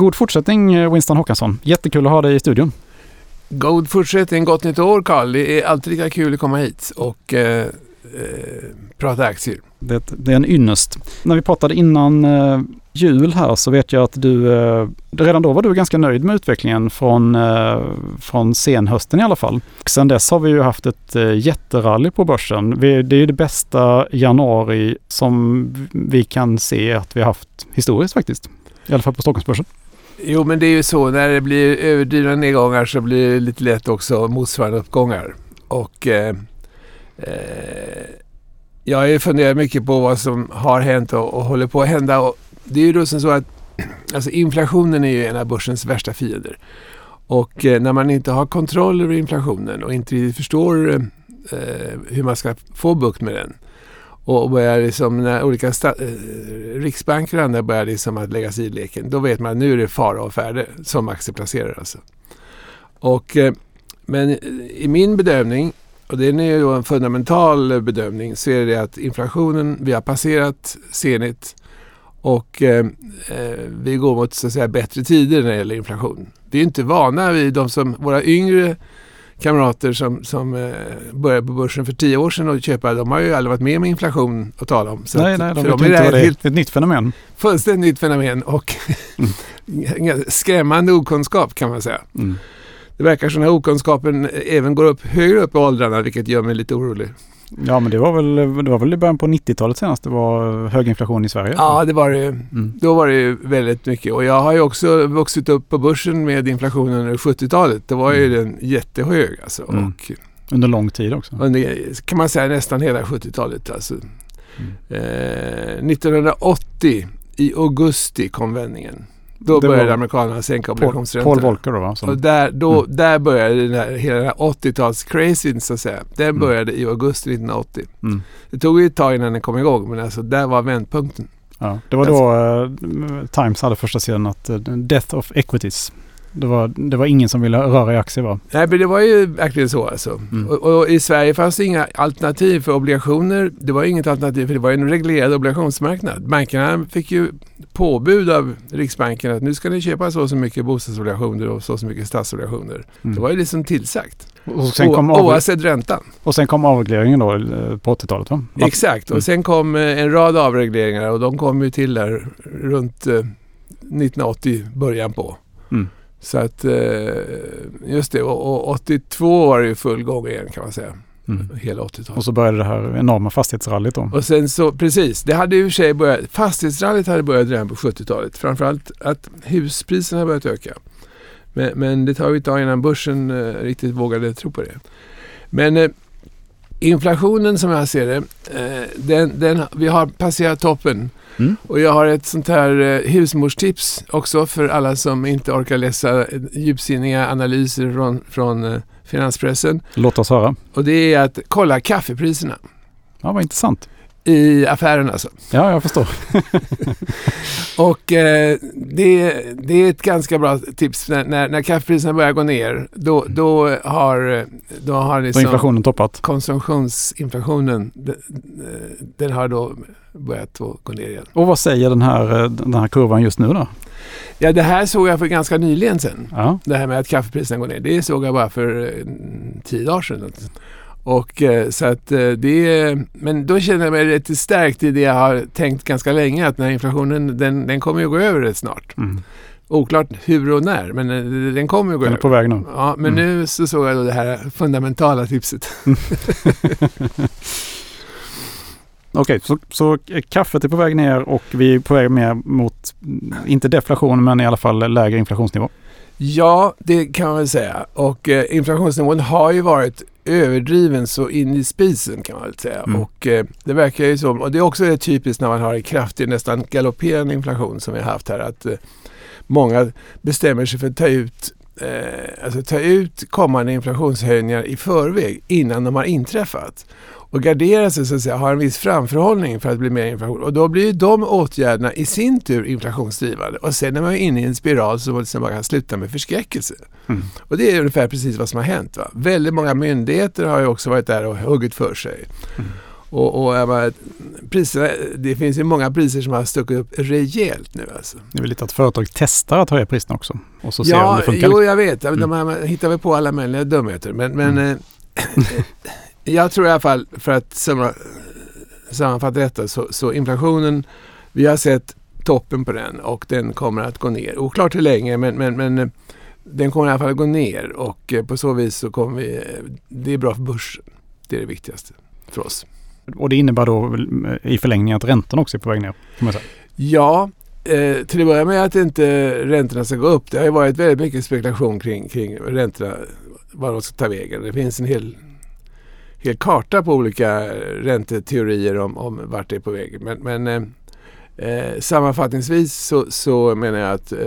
god fortsättning eh, Winston Håkansson. Jättekul att ha dig i studion. God fortsättning, gott nytt år Karl. Det är alltid lika kul att komma hit och eh, eh, prata aktier. Det, det, är en ynnest. När vi pratade innan eh, jul här så vet jag att du, eh, redan då var du ganska nöjd med utvecklingen från, eh, från senhösten i alla fall. Sen dess har vi ju haft ett eh, jätterally på börsen. Vi, det är det bästa januari som vi kan se att vi har haft historiskt faktiskt. I alla fall på Stockholmsbörsen. Jo, men det är ju så. När det blir överdrivna nedgångar så blir det lite lätt också motsvarande uppgångar. Och eh, eh, jag har ju funderat mycket på vad som har hänt och, och håller på att hända. Och det är ju då som så att alltså inflationen är ju en av börsens värsta fiender. Och eh, när man inte har kontroll över inflationen och inte förstår eh, hur man ska få bukt med den och börjar liksom, när olika eh, riksbanker och andra börjar liksom att lägga sig i leken, då vet man att nu är det fara och färde som aktieplacerare. Alltså. Och, eh, men i min bedömning, och det är ju en fundamental bedömning, så är det att inflationen, vi har passerat Zenit och eh, eh, vi går mot så att säga, bättre tider när det gäller inflation. Vi är inte vana vid de som, våra yngre kamrater som, som eh, började på börsen för tio år sedan och köpa, de har ju aldrig varit med om inflation att tala om. Så nej, nej, de vet de inte vad det är. Helt, ett nytt fenomen. Fullständigt nytt fenomen och mm. skrämmande okunskap kan man säga. Mm. Det verkar som att okunskapen även går upp högre upp i åldrarna, vilket gör mig lite orolig. Ja, men det var väl, det var väl i början på 90-talet senast det var hög inflation i Sverige? Ja, det var det mm. Då var det ju väldigt mycket. Och jag har ju också vuxit upp på börsen med inflationen under 70-talet. Då var ju mm. den jättehög alltså. Mm. Och under lång tid också? Under, kan man säga nästan hela 70-talet alltså. Mm. Eh, 1980 i augusti kom vändningen. Då det började amerikanerna sänka obligationsräntorna. Paul Volcker då va? Som... Och där, då, mm. där började den här, hela den här 80-tals-crazyn så att säga. Den mm. började i augusti 1980. Mm. Det tog ju ett tag innan den kom igång men alltså där var vändpunkten. Ja, det var då uh, Times hade första sidan att uh, Death of Equities. Det var, det var ingen som ville röra i aktier va? Nej men det var ju verkligen så alltså. Mm. Och, och, i Sverige fanns det inga alternativ för obligationer. Det var inget alternativ för det var en reglerad obligationsmarknad. Bankerna fick ju påbud av Riksbanken att nu ska ni köpa så och så mycket bostadsobligationer och så och så mycket statsobligationer. Mm. Det var ju liksom tillsagt. Och sen kom o oavsett räntan. Och sen kom avregleringen då eh, på 80-talet va? Exakt och mm. sen kom eh, en rad avregleringar och de kom ju till där runt 1980 eh, början på. Mm. Så att just det och 82 var det ju full gång igen kan man säga. Mm. Hela 80-talet. Och så började det här enorma fastighetsrallyt då. Och sen så, precis. Det hade i och för sig börjat, fastighetsrallyt hade börjat redan på 70-talet. Framförallt att huspriserna börjat öka. Men, men det tar ju ett tag innan börsen eh, riktigt vågade tro på det. Men eh, inflationen som jag ser det, eh, den, den, vi har passerat toppen. Mm. Och jag har ett sånt här eh, husmorstips också för alla som inte orkar läsa djupsinniga analyser från, från eh, finanspressen. Låt oss höra. Och det är att kolla kaffepriserna. Ja, vad intressant. I affären alltså. Ja, jag förstår. och eh, det, det är ett ganska bra tips. När, när, när kaffepriserna börjar gå ner, då, då har, då har liksom då inflationen toppat? Konsumtionsinflationen, den, den har då börjat gå ner igen. Och vad säger den här, den här kurvan just nu då? Ja, det här såg jag för ganska nyligen sen. Ja. Det här med att kaffepriserna går ner. Det såg jag bara för eh, tio dagar sedan. Och eh, så att eh, det men då känner jag mig lite stärkt i det jag har tänkt ganska länge att när inflationen den, den kommer ju gå över rätt snart. Mm. Oklart hur och när, men den kommer ju gå den över. Den är på väg nu. Ja, men mm. nu så såg jag då det här fundamentala tipset. Okej, okay, så, så kaffet är på väg ner och vi är på väg mer mot, inte deflation, men i alla fall lägre inflationsnivå. Ja, det kan man väl säga. Och eh, inflationsnivån har ju varit överdriven så in i spisen kan man väl säga. Mm. Och eh, det verkar ju som, och det är också typiskt när man har en kraftig, nästan galopperande inflation som vi har haft här, att eh, många bestämmer sig för att ta ut eh, alltså ta ut kommande inflationshöjningar i förväg innan de har inträffat och gardera sig så att säga, ha en viss framförhållning för att bli mer inflation. Och då blir ju de åtgärderna i sin tur inflationsdrivande. Och sen är man inne i en spiral som liksom bara kan sluta med förskräckelse. Mm. Och det är ungefär precis vad som har hänt. Va? Väldigt många myndigheter har ju också varit där och huggit för sig. Mm. Och, och bara, priserna, det finns ju många priser som har stuckit upp rejält nu alltså. Det är väl lite att företag testar att höja priserna också och så ser om det funkar. jo jag vet. Mm. De här, hittar väl på alla möjliga dumheter. Men, men Mm. jag tror i alla fall, för att samma- sammanfatta detta, så, så inflationen, vi har sett toppen på den och den kommer att gå ner. Oklart hur länge, men, men, men eh, den kommer i alla fall att gå ner och eh, på så vis så kommer vi, eh, det är bra för börsen. Det är det viktigaste för oss. Och det innebär då i förlängningen att räntorna också är på väg ner. Ja, eh, till att börja med att inte räntorna ska gå upp. Det har ju varit väldigt mycket spekulation kring, kring räntorna, var de ska ta vägen. Det finns en hel, hel karta på olika ränteteorier om, om vart det är på väg. Men, men eh, eh, sammanfattningsvis så, så menar jag att eh,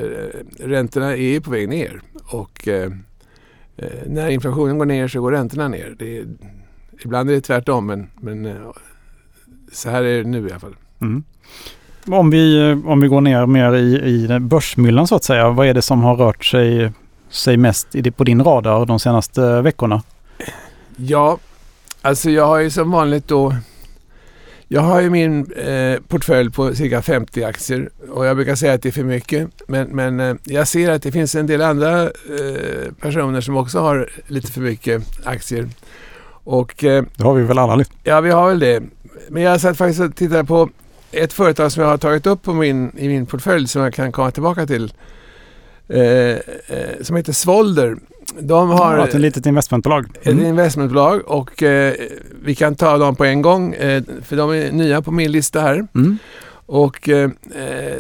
räntorna är på väg ner. Och eh, eh, när inflationen går ner så går räntorna ner. Är, ibland är det tvärtom men, men eh, så här är det nu i alla fall. Mm. Om, vi, eh, om vi går ner mer i, i börsmyllan så att säga. Vad är det som har rört sig, sig mest på din radar de senaste veckorna? Ja, alltså jag har ju som vanligt då jag har ju min eh, portfölj på cirka 50 aktier och jag brukar säga att det är för mycket. Men, men eh, jag ser att det finns en del andra eh, personer som också har lite för mycket aktier. Och eh, Det har vi väl alla lite. ja, vi har väl det. Men jag satt faktiskt och tittade på ett företag som jag har tagit upp på min, i min portfölj som jag kan komma tillbaka till. Eh, eh, som heter Svolder. De har... Ja, ett litet investmentbolag. Ett Mm. investmentbolag och eh, vi kan ta dem på en gång eh, för de är nya på min lista här. Mm. Och eh, eh,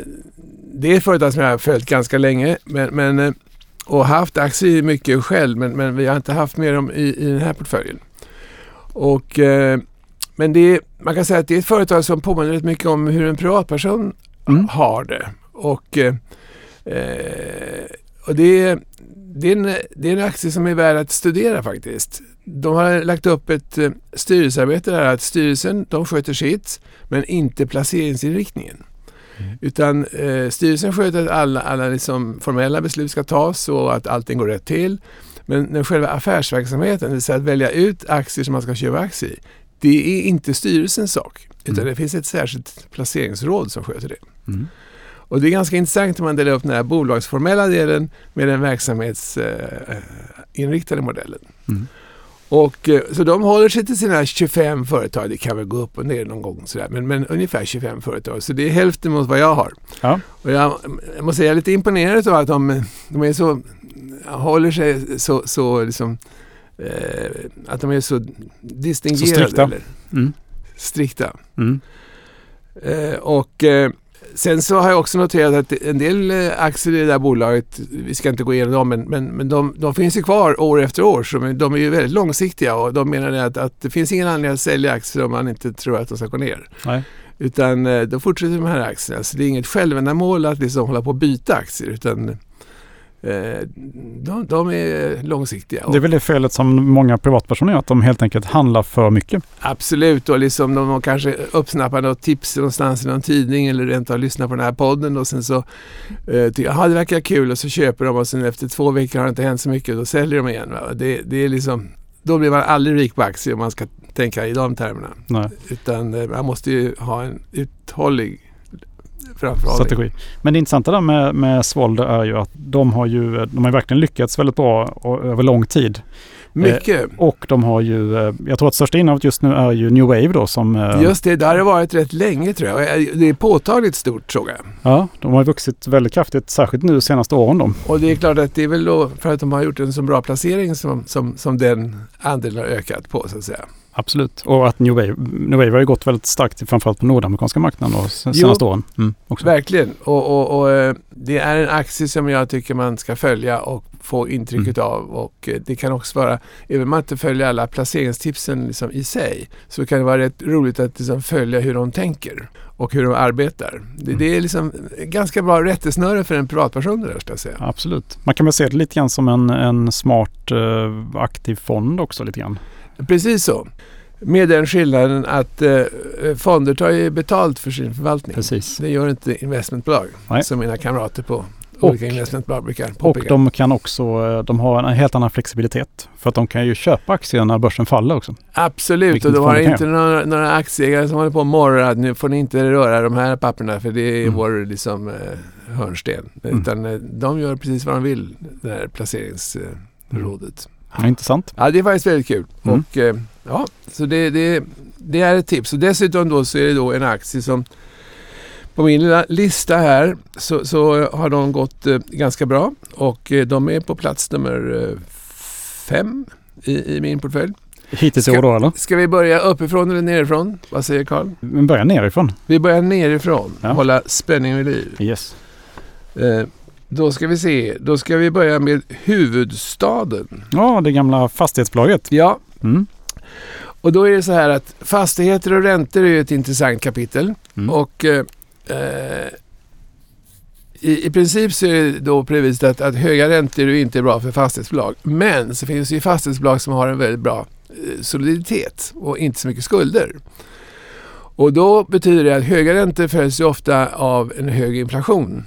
det är ett företag som jag har följt ganska länge men, men, eh, och haft aktier i mycket själv men, men vi har inte haft med dem i, i den här portföljen. Och, eh, men det är, man kan säga att det är ett företag som påminner rätt mycket om hur en privatperson Mm. har det. Och, och det, är, det, är en, det är en aktie som är värd att studera faktiskt. De har lagt upp ett eh, styrelsearbete där att styrelsen de sköter sitt men inte placeringsinriktningen. Mm. Utan eh, styrelsen sköter att alla, alla liksom formella beslut ska tas och att allting går rätt till. Men den själva affärsverksamheten, det vill säga att välja ut aktier som man ska köpa aktier i, det är inte styrelsens sak. Utan Mm. det finns ett särskilt placeringsråd som sköter det. Mm. Och det är ganska intressant om man delar upp den här bolagsformella delen med den verksamhetsinriktade modellen. Mm. Och, eh, så de håller sig till sina 25 företag. Det kan väl gå upp och ner någon gång sådär, men, men ungefär 25 företag. Så det är hälften mot vad jag har. Ja. Och jag, jag måste säga, jag är lite imponerad av att de, de är så, håller sig så, så liksom, eh, att de är så distingerade. Så strikta. Eller, Mm. strikta. Mm. Eh, och eh, sen så har jag också noterat att en del eh, aktier i det där bolaget, vi ska inte gå igenom dem, men, men, men de, de finns ju kvar år efter år. Så de- är ju väldigt långsiktiga och de menar att, att det finns ingen anledning att sälja aktier om man inte tror att de ska gå ner. Nej. Utan eh, då fortsätter de här aktierna. Så det är inget självändamål att liksom hålla på och byta aktier utan de, de är långsiktiga. Det är väl det felet som många privatpersoner gör, att de helt enkelt handlar för mycket. Absolut, och liksom de kanske uppsnappar något tips någonstans i någon tidning eller rent av lyssnar på den här podden och sen så eh, tycker jag det verkar kul och så köper de och sen efter två veckor har det inte hänt så mycket och då säljer de igen. Det, det är liksom, då blir man aldrig rik på aktier om man ska tänka i de termerna. Nej. Utan eh, man måste ju ha en uthållig. Strategi. Men det intressanta där med, med Svolder är ju att de har ju de har verkligen lyckats väldigt bra och, över lång tid. Mycket. Och de har ju, eh, jag tror att största innehavet just nu är ju New Wave då som... eh, Just det, det har det varit rätt länge tror jag. Och Det är påtagligt stort tror jag. Ja, de har vuxit väldigt kraftigt, särskilt nu senaste åren då. Och det är klart att det är väl då för att de har gjort en så bra placering som, som, som den andelen har ökat på så att säga. Absolut. Och att New Wave, New Wave har ju gått väldigt starkt framförallt på nordamerikanska marknaden de Jo. senaste åren. Mm. Verkligen. Och, och, och eh, det är en aktie som jag tycker man ska följa och få intrycket av. Och eh, det kan också vara, även om man inte följer alla placeringstipsen liksom i sig, så kan det vara rätt roligt att liksom följa hur de tänker och hur de arbetar. Det, Mm. det är liksom ganska bra rättesnöre för en privatperson det där ska jag säga. Absolut. Man kan väl se det lite grann som en, en smart eh, aktiv fond också lite grann. Precis så. Med den skillnaden att eh, fonder tar ju betalt för sin förvaltning. Precis. Det gör inte investmentbolag Nej. som mina kamrater på olika investmentbolag brukar Och påpeka. de kan också, eh, de har en helt annan flexibilitet. För att de kan ju köpa aktier när börsen faller också. Absolut, Vilket och de har inte några, några aktieägare som håller på och morrar att nu får ni inte röra de här papperna för det är Mm. vår liksom, eh, hörnsten. Mm. Utan eh, de gör precis vad de vill, det här placeringsrådet. Ja, intressant. Ja, det är faktiskt väldigt kul. Mm. Och, eh, ja, så det, det, det är ett tips. Och dessutom då så är det då en aktie som på min lilla lista här så, så har de gått eh, ganska bra och eh, de är på plats nummer fem i, i min portfölj. Hittills i år då eller? Ska vi börja uppifrån eller nerifrån? Vad säger Carl? Men börja nerifrån. Vi börjar nerifrån. Ja. Hålla spänningen vid liv. Yes. Då ska vi se. Då ska vi börja med huvudstaden. Ja, det gamla fastighetsbolaget. Ja, Mm. och då är det så här att fastigheter och räntor är ju ett intressant kapitel. Mm. Och eh, eh, i, i princip så är det då på det viset att, att höga räntor är inte bra för fastighetsbolag. Men så finns det ju fastighetsbolag som har en väldigt bra eh, soliditet och inte så mycket skulder. Och då betyder det att höga räntor följs ju ofta av en hög inflation.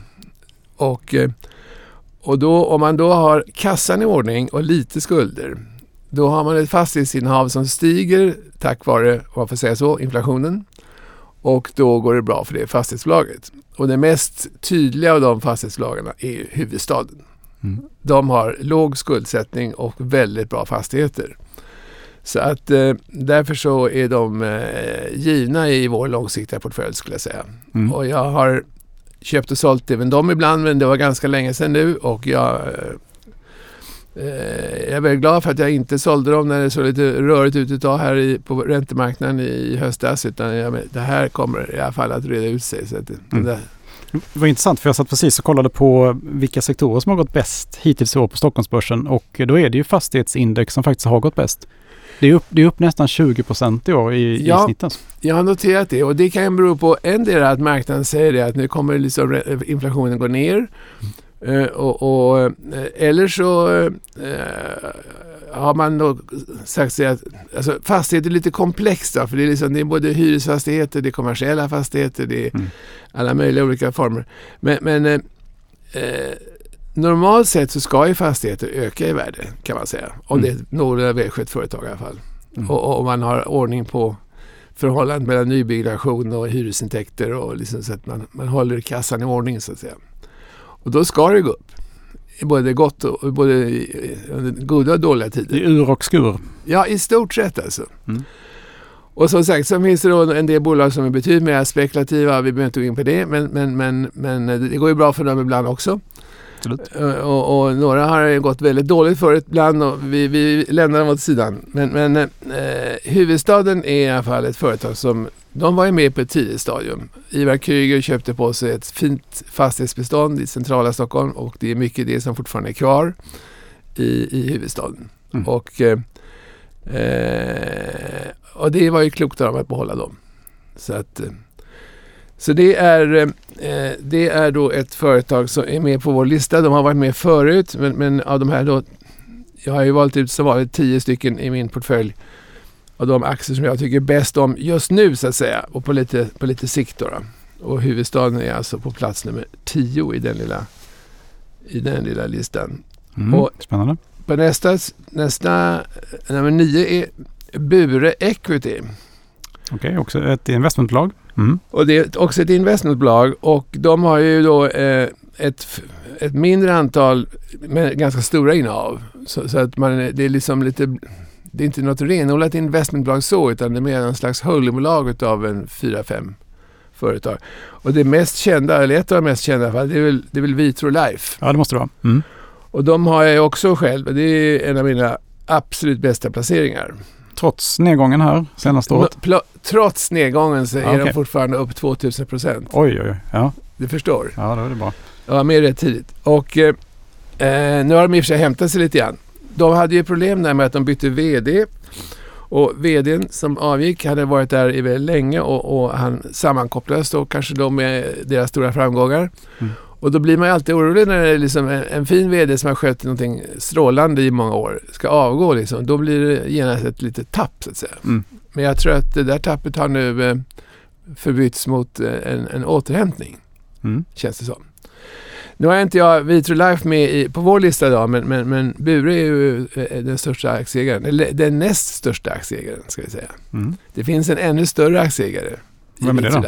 Och, eh, och då, om man då har kassan i ordning och lite skulder, då har man ett fastighetsinnehav som stiger tack vare, om man får säga så, inflationen. Och då går det bra för det fastighetsbolaget. Och det mest tydliga av de fastighetsbolagen är huvudstaden. Mm. De har låg skuldsättning och väldigt bra fastigheter. Så att eh, därför så är de eh, givna i vår långsiktiga portfölj skulle jag säga. Mm. Och jag har köpt och sålt även dem ibland men det var ganska länge sedan nu och jag, eh, eh, jag är väldigt glad för att jag inte sålde dem när det såg lite rörigt ut tag här i, på räntemarknaden i höstas utan jag, det här kommer i alla fall att reda ut sig. Så att, Mm. det, Det var intressant för jag satt precis och kollade på vilka sektorer som har gått bäst hittills i år på Stockholmsbörsen och då är det ju fastighetsindex som faktiskt har gått bäst. Det är upp, det är upp nästan 20 procent i år i, Ja. i snitt. Alltså. Jag har noterat det och det kan bero på en del att marknaden säger det att nu kommer liksom inflationen gå ner. Eh, och, och, eh, eller så eh, har man då sagt sig att alltså, fastigheter är lite komplext då, för det är, liksom, det är både hyresfastigheter, det är kommersiella fastigheter, det är Mm. alla möjliga olika former. Men, men eh, normalt sett så ska ju fastigheter öka i värde kan man säga. Om Mm. det är ett någorlunda välskött företag i alla fall. Mm. Och, om man har ordning på förhållandet mellan nybyggnation och hyresintäkter och liksom så att man, man håller kassan i ordning så att säga. Och då ska det gå upp. I både gott och både i- goda och dåliga tider. ur och skur. Ja, i stort sett alltså. Mm. Och som sagt så finns det då en del bolag som är betydligt mer spekulativa. Vi behöver inte gå in på det. Men, men, men, men det går ju bra för dem ibland också. Eh, Och, och några har gått väldigt dåligt för ibland och vi, vi lämnar dem åt sidan. Men, men eh, huvudstaden är i alla fall ett företag som de var ju med på ett tidigt stadium. Ivar Kryger köpte på sig ett fint fastighetsbestånd i centrala Stockholm och det är mycket det som fortfarande är kvar i, i huvudstaden. Mm. Och, eh, eh, och det var ju klokt av dem att behålla dem. Så, att, eh, så det, är, eh, det är då ett företag som är med på vår lista. De har varit med förut men, men av de här då, jag har ju valt ut som vanligt tio stycken i min portfölj av de aktier som jag tycker bäst om just nu så att säga och på lite, på lite sikt. Då, då. Och huvudstaden är alltså på plats nummer tio i den lilla, i den lilla listan. Mm. Och- Spännande. På nästa, nästa eh, nummer nio är Bure Equity. Okej, också ett investmentbolag. Mm. Och det är också ett investmentbolag och de har ju då eh, ett, ett mindre antal men ganska stora innehav. Så, så att man, det är liksom lite, det är inte något renodlat investmentbolag så utan det är mer en slags holdingbolag av en fyra, fem företag. Och det mest kända, eller ett av de mest kända det är väl, det är väl Vitro Life. Ja, det måste det vara. Mm. Och de har jag också själv. Det är en av mina absolut bästa placeringar. Trots nedgången här senaste året. Trots nedgången så är okej. de fortfarande upp 2000 procent. Oj, oj, oj. Ja, Du förstår. ja då är det bra. Jag var med rätt tidigt. Och eh, eh, nu har de i och för sig hämtat sig lite grann. De hade ju problem där med att de bytte VD. Och VDn som avgick hade varit där i väldigt länge och, och han sammankopplades då kanske då med deras stora framgångar. Mm. Och då blir man ju alltid orolig när det är liksom en, en fin VD som har skött någonting strålande i många år ska avgå. Liksom. Då blir det genast ett litet tapp så att säga. Mm. Men jag tror att det där tappet har nu eh, förbytts mot eh, en, en återhämtning Mm. känns det som. Nu har inte jag Vitrolife med i, på vår lista idag, men, men, men Bure är ju eh, den största aktieägaren. Eller den näst största aktieägaren, ska vi säga. Mm. Det finns en ännu större aktieägare. Vem är det då?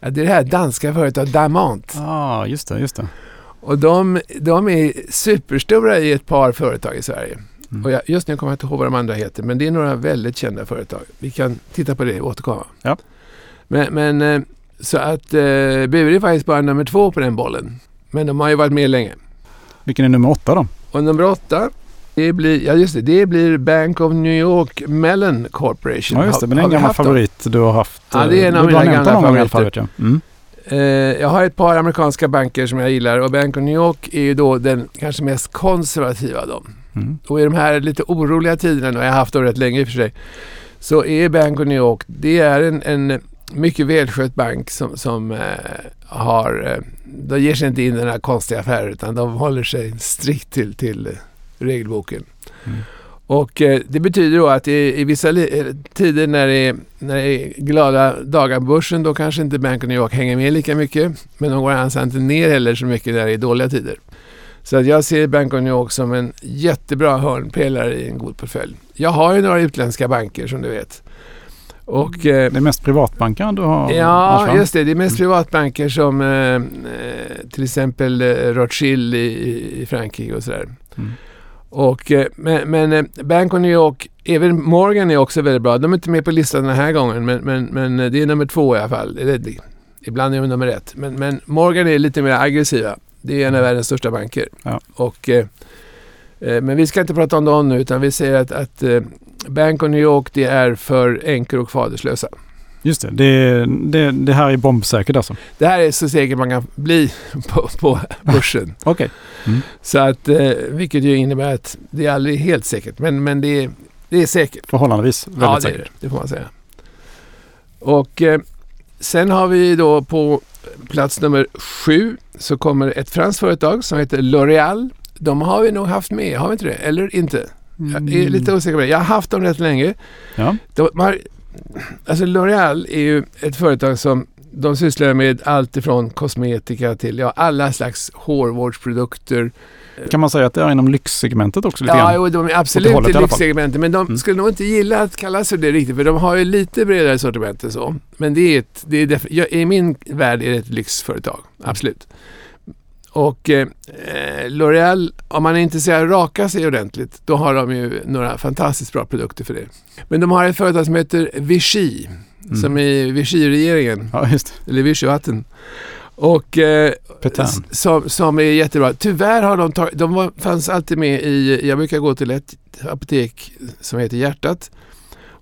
Ja, det är det här danska företaget Damant. Ja, ah, just det, just det. Och de, de är superstora i ett par företag i Sverige. Mm. Och jag, just nu kommer jag inte ihåg vad de andra heter, men det är några väldigt kända företag. Vi kan titta på det och återkomma. Ja. Men, men eh, så att eh, Bure är faktiskt bara nummer två på den bollen. Men de har ju varit med länge. Vilken är nummer åtta då? Och nummer åtta, det blir, ja just det, det blir Bank of New York Mellon Corporation. Ja, just det. Men det är Har en gammal dem? favorit du har haft. Ja, det är en eh, av har mina gamla gång i alla fall, favoriter. vet jag. Mm. Eh, jag har ett par amerikanska banker som jag gillar och Bank of New York är ju då den kanske mest konservativa av dem. Mm. Och i de här lite oroliga tiderna, har jag haft dem rätt länge i och för sig, så är Bank of New York, det är en, en mycket välskött bank som, som eh, har, de ger sig inte in i här konstiga affärer utan de håller sig strikt till, till regelboken. Mm. Och eh, det betyder då att i, i vissa eh, tider när det, är, när det är glada dagar på börsen då kanske inte Bank of New York hänger med lika mycket. Men de går alltså inte ner heller så mycket när det är dåliga tider. Så att jag ser Bank of New York som en jättebra hörnpelare i en god portfölj. Jag har ju några utländska banker som du vet. Och, eh, Det är mest privatbanker du har? Ja, just det. Det är mest Mm. privatbanker som eh, eh, till exempel eh, Rothschild i, i- i Frankrike och sådär. Mm. Och, eh, men men eh, Bank of New York, även Morgan är också väldigt bra. De är inte med på listan den här gången men, men, men eh, det är nummer två i alla fall. Det- ibland är de nummer ett. Men, men Morgan är lite mer aggressiva. Det är en av världens största banker. Ja. Och, eh, men vi ska inte prata om dem nu utan vi säger att, att Bank of New York det är för änkor och faderslösa. Just det. Det, det, det här är bombsäkert alltså? Det här är så säkert man kan bli på, på börsen. Okej. Så att, eh, vilket ju innebär att det är aldrig helt säkert. Men, men det, är, det är säkert. Förhållandevis väldigt ja, det säkert. det. Får man säga. Och eh, sen har vi då på plats nummer sju så kommer ett franskt företag som heter L'Oréal. De har vi nog haft med, har vi inte det? Eller inte? Jag är lite osäker på det. Jag har haft dem rätt länge. Ja. De har, alltså L'Oreal är ju ett företag som de sysslar med allt ifrån kosmetika till ja, alla slags hårvårdsprodukter. Kan man säga att det är inom lyxsegmentet också lite Ja, jo, de är absolut i lyxsegmentet men de Mm. skulle nog inte gilla att kallas för det riktigt för de har ju lite bredare sortiment än så. Men det är ett, det är def- ja, i min värld är det ett lyxföretag, absolut. Och eh, eh, L'Oreal, om man är intresserad av att raka sig ordentligt, då har de ju några fantastiskt bra produkter för det. Men de har ett företag som heter Vichy, Mm. som är Vichy-regeringen, Ja, eller Vichy-hatten. Och eh, som, som är jättebra. Tyvärr har de tagit, de var, fanns alltid med i, jag brukar gå till ett apotek som heter Hjärtat.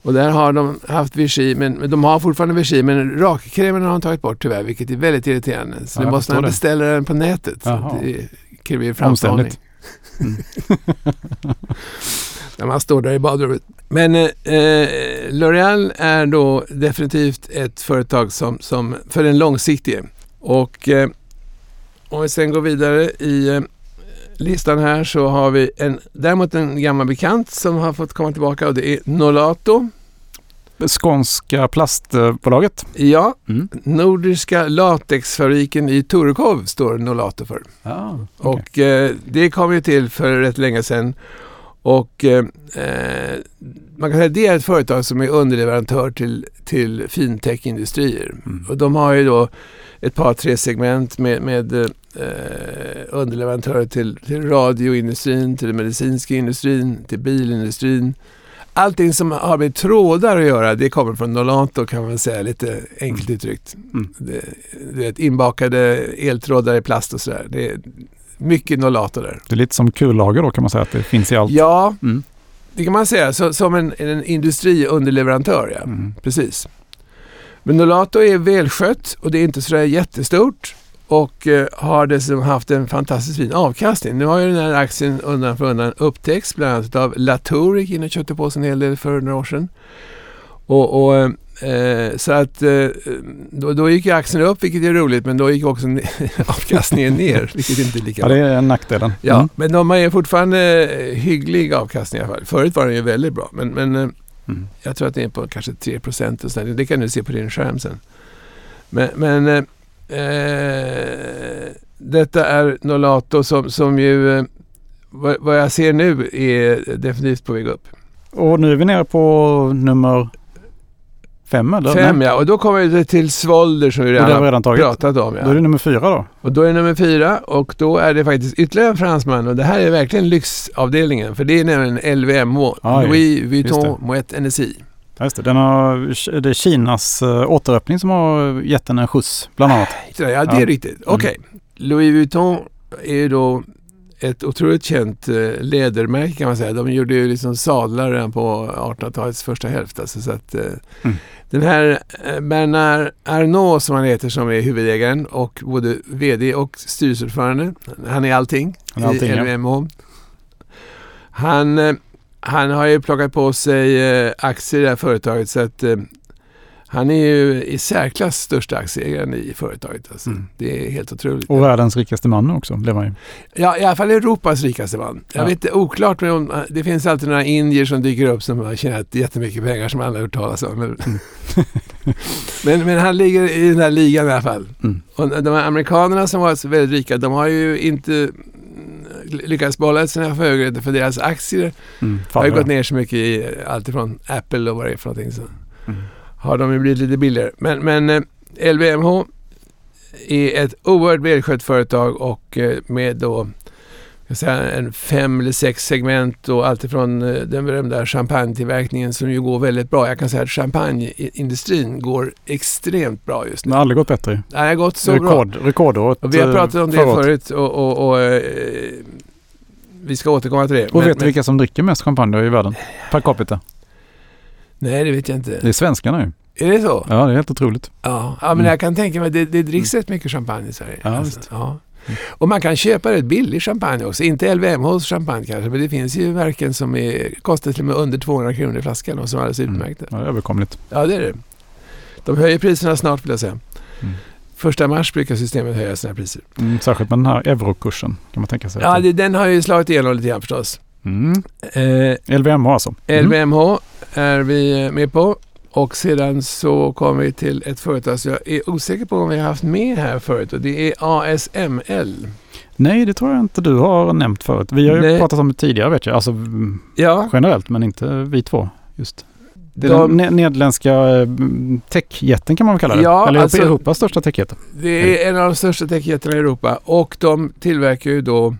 Och där har de haft Vichy, men, de har fortfarande Vichy, men rakkrämen har de tagit bort tyvärr, vilket är väldigt irriterande. Så Ja, nu måste man beställa den på nätet. Så det kräver framförhållning. Omständligt. När man står där i badrummet. Men eh, eh, L'Oreal är då definitivt ett företag som, som för den långsiktige. Och eh, om vi sen går vidare i eh, listan här så har vi en, däremot en gammal bekant som har fått komma tillbaka och det är Nolato. Skånska plastbolaget. Ja, Mm. Nordiska latexfabriken i Torekov står Nolato för. Ja, okej. Och eh, det kom ju till för rätt länge sedan. Och eh, eh, man kan säga att det är ett företag som är underleverantör till, till fintech-industrier. Mm. Och de har ju då ett par, tre segment med, med eh, underleverantörer till, till radioindustrin, till den medicinska industrin, till bilindustrin. Allting som har med trådar att göra, det kommer från Nolato kan man säga lite enkelt uttryckt. Mm. Det, det är ett inbakade eltrådar i plast och sådär. Det är mycket Nolato där. Det är lite som kullager då kan man säga att det finns i allt. Ja, Mm. det kan man säga. Så, som en, en industriunderleverantör, ja. Mm. Precis. Men Nolato är välskött och det är inte sådär jättestort och eh, har dessutom haft en fantastiskt fin avkastning. Nu har ju den här aktien undan för undan upptäckts bland annat av Latour gick in och köpte på sig en hel del för några år sedan. Och, och, eh, så att eh, då, då gick ju aktien upp vilket är roligt men då gick också avkastningen ner vilket inte är lika Ja, bra. det är nackdelen. Ja, Mm. men de har ju fortfarande eh, hygglig avkastning i alla fall. Förut var den ju väldigt bra men, men eh, Mm. jag tror att det är på kanske 3 procent och sådär. Det kan du se på din skärm sen. Men, men eh, detta är Nolato som, som ju, eh, vad, vad jag ser nu, är definitivt på väg upp. Och nu är vi nere på nummer fem eller? Fem ja, och då kommer vi till Svolder som vi det har redan redan pratat om. Då är Ja. det nummer fyra då. Och då är det nummer fyra och då är det faktiskt ytterligare en fransman och det här är verkligen lyxavdelningen för det är nämligen LVMH, Louis Vuitton Moet NSI. Ja, just det. Den har, det är Kinas äh, återöppning som har gett den en skjuts bland annat. Ja, det är Ja. riktigt. Okej. Louis Vuitton är då ett otroligt känt eh, lädermärke kan man säga. De gjorde ju liksom sadlar redan på 1800-talets första hälft. Alltså, så att, eh, Mm. Den här eh, Bernard Arnault som han heter som är huvudägaren och både VD och styrelseordförande. Han är allting, Han är allting, i ja. LVMH. Han, eh, han har ju plockat på sig eh, aktier i det här företaget så att eh, han är ju i särklass största aktieägaren i företaget. Alltså. Mm. Det är helt otroligt. Och världens rikaste man också, blev han ju. Ja, i alla fall Europas rikaste man. Jag Ja. vet, är oklart, men om, det finns alltid några indier som dyker upp som har tjänat jättemycket pengar som alla har hört talas om. Men, Mm. men, men han ligger i den här ligan i alla fall. Mm. Och de här amerikanerna som var väldigt rika, de har ju inte lyckats behålla sina förmögenheter för deras aktier Mm, har ju gått ner så mycket i allt ifrån Apple och vad det är för någonting. Så Mm. har de ju blivit lite billigare. Men, men eh, LVMH är ett oerhört välskött företag och eh, med då säga, en fem eller sex segment och alltifrån eh, den berömda champagnetillverkningen som ju går väldigt bra. Jag kan säga att champagneindustrin går extremt bra just Det nu. har aldrig gått bättre. Det har gått så bra. Rekord, rekordåret. Och vi har eh, pratat om det året. förut och, och, och eh, vi ska återkomma till det. Och Men- vet du vilka som dricker mest champagne i världen? Per capita. Nej, det vet jag inte. Det är svenskarna ju. Är det så? Ja, det är helt otroligt. Ja, ja men Mm. jag kan tänka mig det, det dricks rätt mycket champagne i Sverige. Ja, Alltså, ja. Mm. Och man kan köpa rätt billig champagne också. Inte LVMHs champagne kanske, men det finns ju märken som är, kostar till och med under 200 kronor i flaskan och som är alldeles Mm. utmärkta. Ja, det är överkomligt. Ja, det är det. De höjer priserna snart vill jag säga. Mm. Första mars brukar systemet höja sina priser. Mm, särskilt med den här eurokursen kan man tänka sig. Ja, det, den har ju slagit igenom lite grann förstås. Mm. Eh, LVMH alltså. Mm. LVMH är vi med på. Och sedan så kommer vi till ett företag som jag är osäker på om vi har haft med här förut och det är ASML. Nej, det tror jag inte du har nämnt förut. Vi har ju Nej. pratat om det tidigare vet jag. Alltså mm, Ja, generellt, men inte vi två. Just. Det är De- den ne- nederländska eh, techjätten kan man väl kalla det? Ja, Eller alltså- Europas största techjätte. det är en av de största techjättarna i Europa och de tillverkar ju då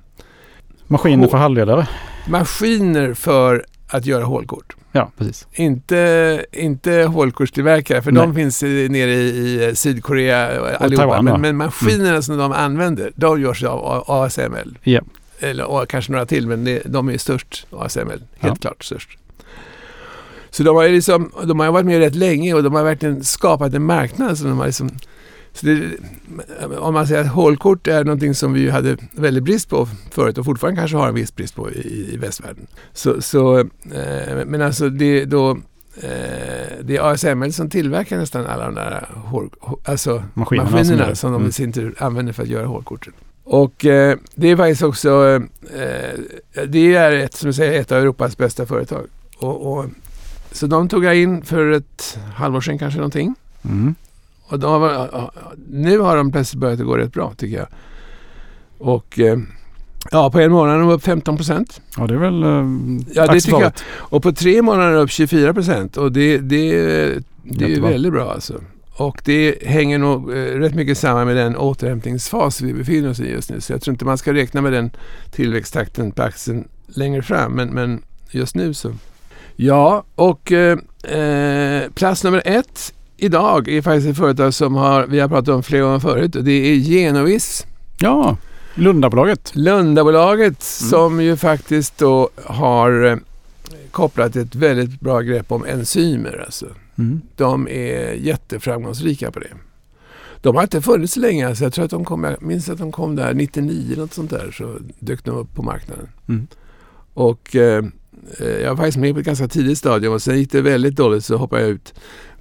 Maskiner för halvledare. maskiner för att göra hålkort. Ja, precis. Inte, inte hålkortstillverkare för Nej. de finns i- nere i, i Sydkorea allihopa. Taiwan, men, men maskinerna som de använder, de görs av ASML. Ja. Eller och kanske några till, men de är störst, ASML. Helt Ja. klart störst. Så de har liksom, de har varit med rätt länge och de har verkligen skapat en marknad. Så de har liksom, det, om man säger att hålkort är någonting som vi hade väldigt brist på förut och fortfarande kanske har en viss brist på i, i västvärlden. Så, så, eh, men alltså det, då, eh, det är ASML som tillverkar nästan alla de där hål, hå- alltså Maskinerna, maskinerna, som som, de Mm. i sin tur använder för att göra hålkorten. Och eh, det är faktiskt också, eh, det är ett, som säger, ett av Europas bästa företag. Och, och, så de tog jag in för ett halvår sedan kanske någonting. Mm. Och de har, nu har de plötsligt börjat gå rätt bra tycker jag. Och eh, ja, på en månad är de upp 15 procent. Ja, det är väl eh, Ja, det tycker jag. Och på tre månader är de upp 24 procent. Och det, det, det är ju Jättebra. väldigt bra alltså. Och det hänger nog eh, rätt mycket samman med den återhämtningsfas vi befinner oss i just nu. Så jag tror inte man ska räkna med den tillväxttakten på aktien längre fram. Men, men just nu så. Ja, och eh, eh, plats nummer ett idag är faktiskt ett företag som har, vi har pratat om flera gånger förut. Och det är Genovis. Ja, Lundabolaget. Lundabolaget som ju faktiskt då har eh, kopplat ett väldigt bra grepp om enzymer. Alltså. Mm. De är jätteframgångsrika på det. De har inte funnits så länge. Alltså jag tror att de kom, jag minns att de kom där 99 eller något sånt där. Så dök de upp på marknaden. Mm. Och eh, eh, jag var faktiskt med på ett ganska tidigt stadium och sen gick det väldigt dåligt så hoppade jag ut.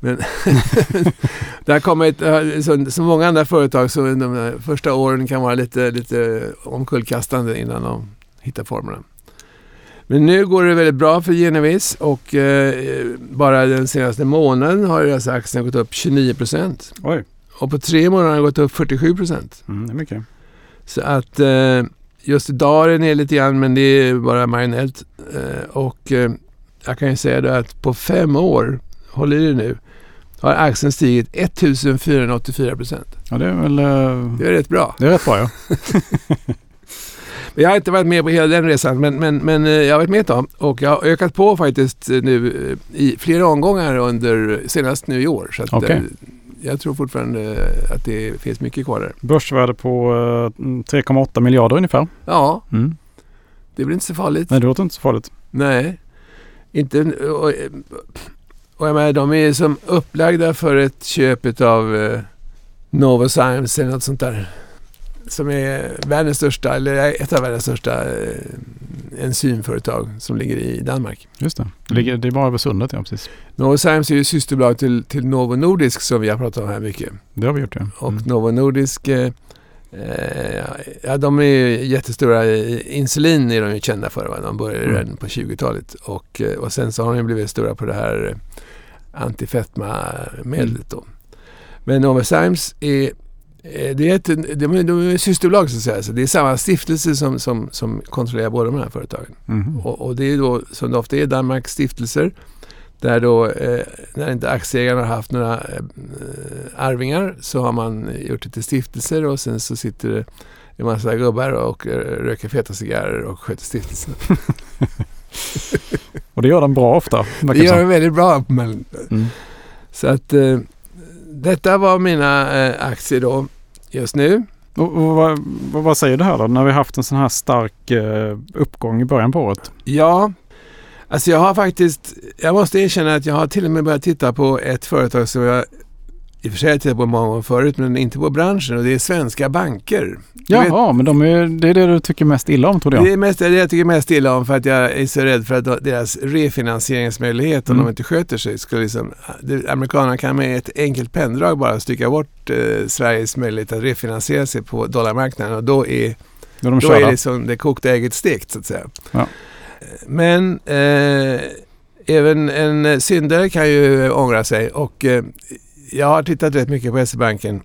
Men där kommer ett, eh, som, många andra företag så de första åren kan vara lite, lite omkullkastande innan de hittar formerna. Men nu går det väldigt bra för Genevis och eh, bara den senaste månaden har deras aktier gått upp 29 procent. Och på tre månader har det gått upp 47 procent. mm, det är mycket. Så att eh, just idag är det ner lite grann men det är bara marginellt. Eh, och jag kan ju säga då att på fem år, håll i det nu, har aktien stigit 1484 procent. Ja, det är väl... eh, Det är rätt bra. Det är rätt bra ja. Jag har inte varit med på hela den resan men, men, men eh, jag har varit med ett tag och jag har ökat på faktiskt eh, nu i flera omgångar under senast nu i år. Så att, eh, jag tror fortfarande att det finns mycket kvar där. Börsvärde på eh, 3,8 miljarder ungefär. Ja, Mm. det blir inte så farligt. Nej, det låter inte så farligt. Nej, inte... Och, jag menar, de är som upplagda för ett köp av eh, Novozymes eller något sånt där. Som är världens största, eller ett av världens största eh, enzymföretag som ligger i Danmark. Just det. Det, ligger, det är bara över sundet, ja precis. Novozymes är ju systerbolag till, till Novo Nordisk som vi har pratat om här mycket. Det har vi gjort ja. Och Mm. Novo Nordisk, eh, eh, ja de är ju jättestora. i- Insulin är de ju kända för. Va? De började Mm. redan på 20-talet. Och, eh, och sen så har de blivit stora på det här eh, antifetma-medlet då. Men Novozymes är eh, det är ett, de, är, de är systerbolag så att säga. Så det är samma stiftelse som, som, som kontrollerar båda de här företagen. Mhm. Och, och det är då som det ofta är Danmarks stiftelser. Där då eh, när inte aktieägarna har haft några eh, arvingar så har man gjort det till stiftelser och sen så sitter det en massa gubbar och röker feta cigarrer och sköter stiftelsen. Och det gör den bra ofta. Det gör som. de väldigt bra. Men, Mm. så att eh, detta var mina eh, aktier då just nu. Och, och vad, vad, säger du här då? När vi haft en sån här stark eh, uppgång i början på året. Ja, alltså jag har faktiskt, jag måste erkänna att jag har till och med börjat titta på ett företag som jag i och för sig har tittat på många gånger förut, men inte på branschen och det är svenska banker. Du vet- Jaha, men de är, det är det du tycker mest illa om trodde jag. Det är mest, det jag tycker mest illa om för att jag är så rädd för att deras refinansieringsmöjlighet om Mm. de inte sköter sig skulle liksom, det, amerikanerna kan med ett enkelt penndrag bara stycka bort eh, Sveriges möjlighet att refinansiera sig på dollarmarknaden och då är Då de Då är det som det kokta ägget stekt så att säga. Ja. Men eh, även en syndare kan ju ångra sig och eh, jag har tittat rätt mycket på SE-banken.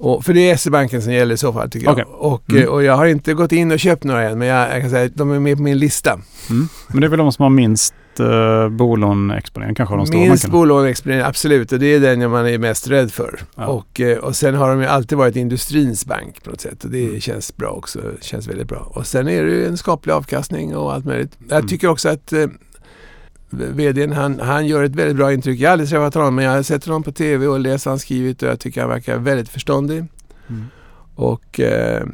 Och, för det är SE-banken som gäller i så fall tycker jag. Okej. Och, Mm. eh, och jag har inte gått in och köpt några än men jag, jag kan säga att de är med på min lista. Mm. Men det är väl de som har minst eh, bolåneexponering kanske de stora Minst bolåneexponering, absolut. Och det är den man är mest rädd för. Ja. Och, eh, och sen har de ju alltid varit industrins bank på något sätt. Och det Mm. känns bra också. Känns väldigt bra. Och sen är det ju en skaplig avkastning och allt möjligt. Jag Mm. tycker också att eh, VDn han, han gör ett väldigt bra intryck. Jag har aldrig träffat honom men jag har sett honom på TV och läst vad han skrivit och jag tycker han verkar väldigt förståndig. Mm. Och eh,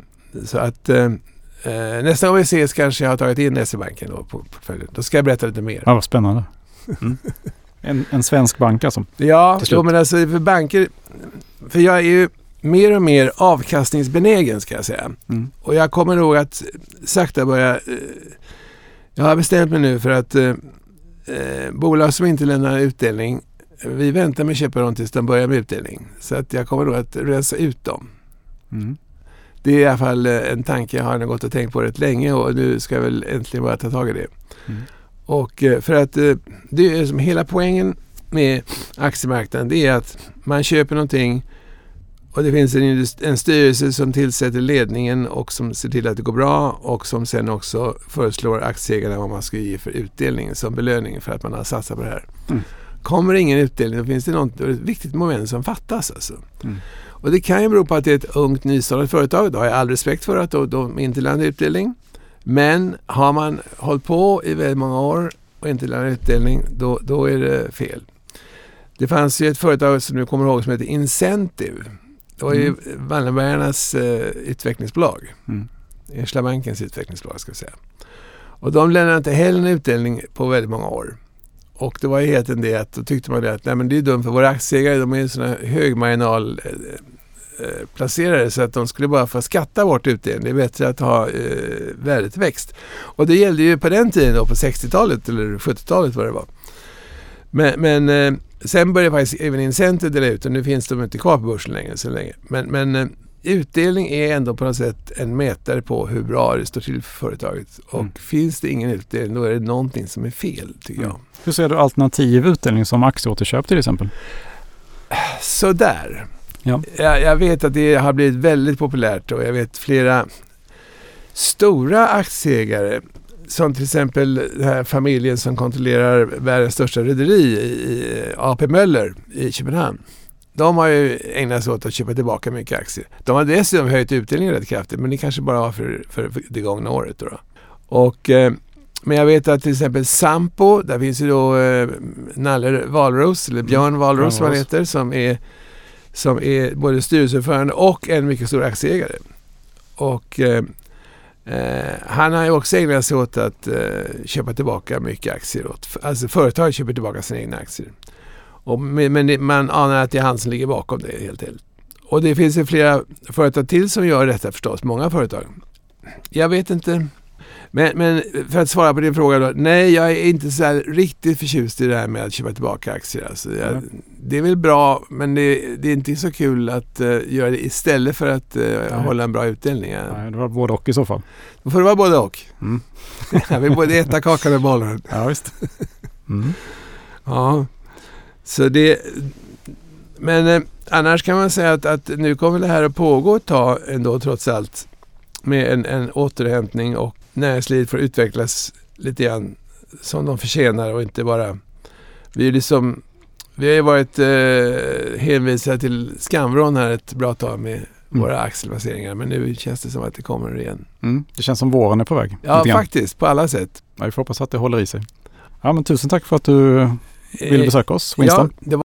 så att eh, nästa gång vi ses kanske jag har tagit in SE-banken då på portföljen. Då ska jag berätta lite mer. Ja, vad spännande. Mm. En, en svensk bank alltså. Ja, jo, men alltså för banker, för jag är ju mer och mer avkastningsbenägen ska jag säga. Mm. Och jag kommer nog att sakta börja, eh, jag har bestämt mig nu för att eh, bolag som inte lämnar utdelning, vi väntar med köpa dem tills de börjar med utdelning. Så att jag kommer nog att rensa ut dem. Mm. Det är i alla fall eh, en tanke jag har gått och tänkt på rätt länge och nu ska jag väl äntligen börja ta tag i det. Mm. Och eh, för att eh, det är som hela poängen med aktiemarknaden det är att man köper någonting och det finns en, en styrelse som tillsätter ledningen och som ser till att det går bra och som sen också föreslår aktieägarna vad man ska ge för utdelning som belöning för att man har satsat på det här. Mm. Kommer det ingen utdelning då finns det något ett viktigt moment som fattas. Alltså. Mm. Och det kan ju bero på att det är ett ungt nystartat företag. Det har jag all respekt för att de, de inte lämnar utdelning. Men har man hållit på i väldigt många år och inte lämnar utdelning, då, då är det fel. Det fanns ju ett företag som du kommer ihåg som heter Incentive. Det var ju Mm. Wallenbergarnas eh, utvecklingsbolag. Mm. Ersta bankens utvecklingsbolag ska jag säga. Och de lämnade inte heller en utdelning på väldigt många år. Och det var ju helt en det att då tyckte man det att nej, men det är dumt för våra aktieägare de är sådana högmarginal eh, eh, placerare så att de skulle bara få skatta bort utdelning. Det är bättre att ha eh, värdetillväxt. Och det gällde ju på den tiden då på 60-talet eller 70-talet vad det var. Men, men eh, sen började faktiskt även Incentive dela ut och nu finns de inte kvar på börsen längre så länge. Men, men eh, utdelning är ändå på något sätt en mätare på hur bra det står till för företaget. Och Mm. finns det ingen utdelning då är det någonting som är fel tycker Mm. jag. Hur ser du alternativ utdelning som aktieåterköp till exempel? Sådär. Ja. Jag, jag vet att det har blivit väldigt populärt och jag vet flera stora aktieägare som till exempel den här familjen som kontrollerar världens största rederi, i AP Möller i Köpenhamn. De har ju ägnat sig åt att köpa tillbaka mycket aktier. De har dessutom höjt utdelningen rätt kraftigt, men det kanske bara var för, för, för det gångna året. Då, då. Och, eh, men jag vet att till exempel Sampo, där finns ju då eh, Nalle Wahlroos, eller Björn Wahlroos som han heter, som är, som är både styrelseordförande och en mycket stor aktieägare. Och eh, Eh, han har ju också ägnat sig åt att eh, köpa tillbaka mycket aktier. Åt, alltså företag köper tillbaka sina egna aktier. Och, men det, man anar att det är han som ligger bakom det helt enkelt. Och det finns ju flera företag till som gör detta förstås. Många företag. Jag vet inte men, men, för att svara på din fråga då. Nej, jag är inte så riktigt förtjust i det här med att köpa tillbaka aktier. Alltså, jag, mm. Det är väl bra, men det, det är inte så kul att uh, göra det istället för att uh, hålla en bra utdelning. Nej, det var både och i så fall. Då får det vara både och. Mm. vill både äta kakan och bollen. Ja, visst. Mm. ja, så det... Men eh, annars kan man säga att, att nu kommer det här att pågå ett tag ändå trots allt med en, en återhämtning och näringslivet får utvecklas lite grann som de förtjänar och inte bara... Vi, är liksom, vi har ju varit eh, hänvisade till skamvrån här ett bra tag med mm. våra axelplaceringar men nu känns det som att det kommer igen. Mm. Det känns som våren är på väg. Ja, faktiskt. På alla sätt. Ja, vi får hoppas att det håller i sig. Ja, men tusen tack för att du ville eh, besöka oss, Winston. Ja,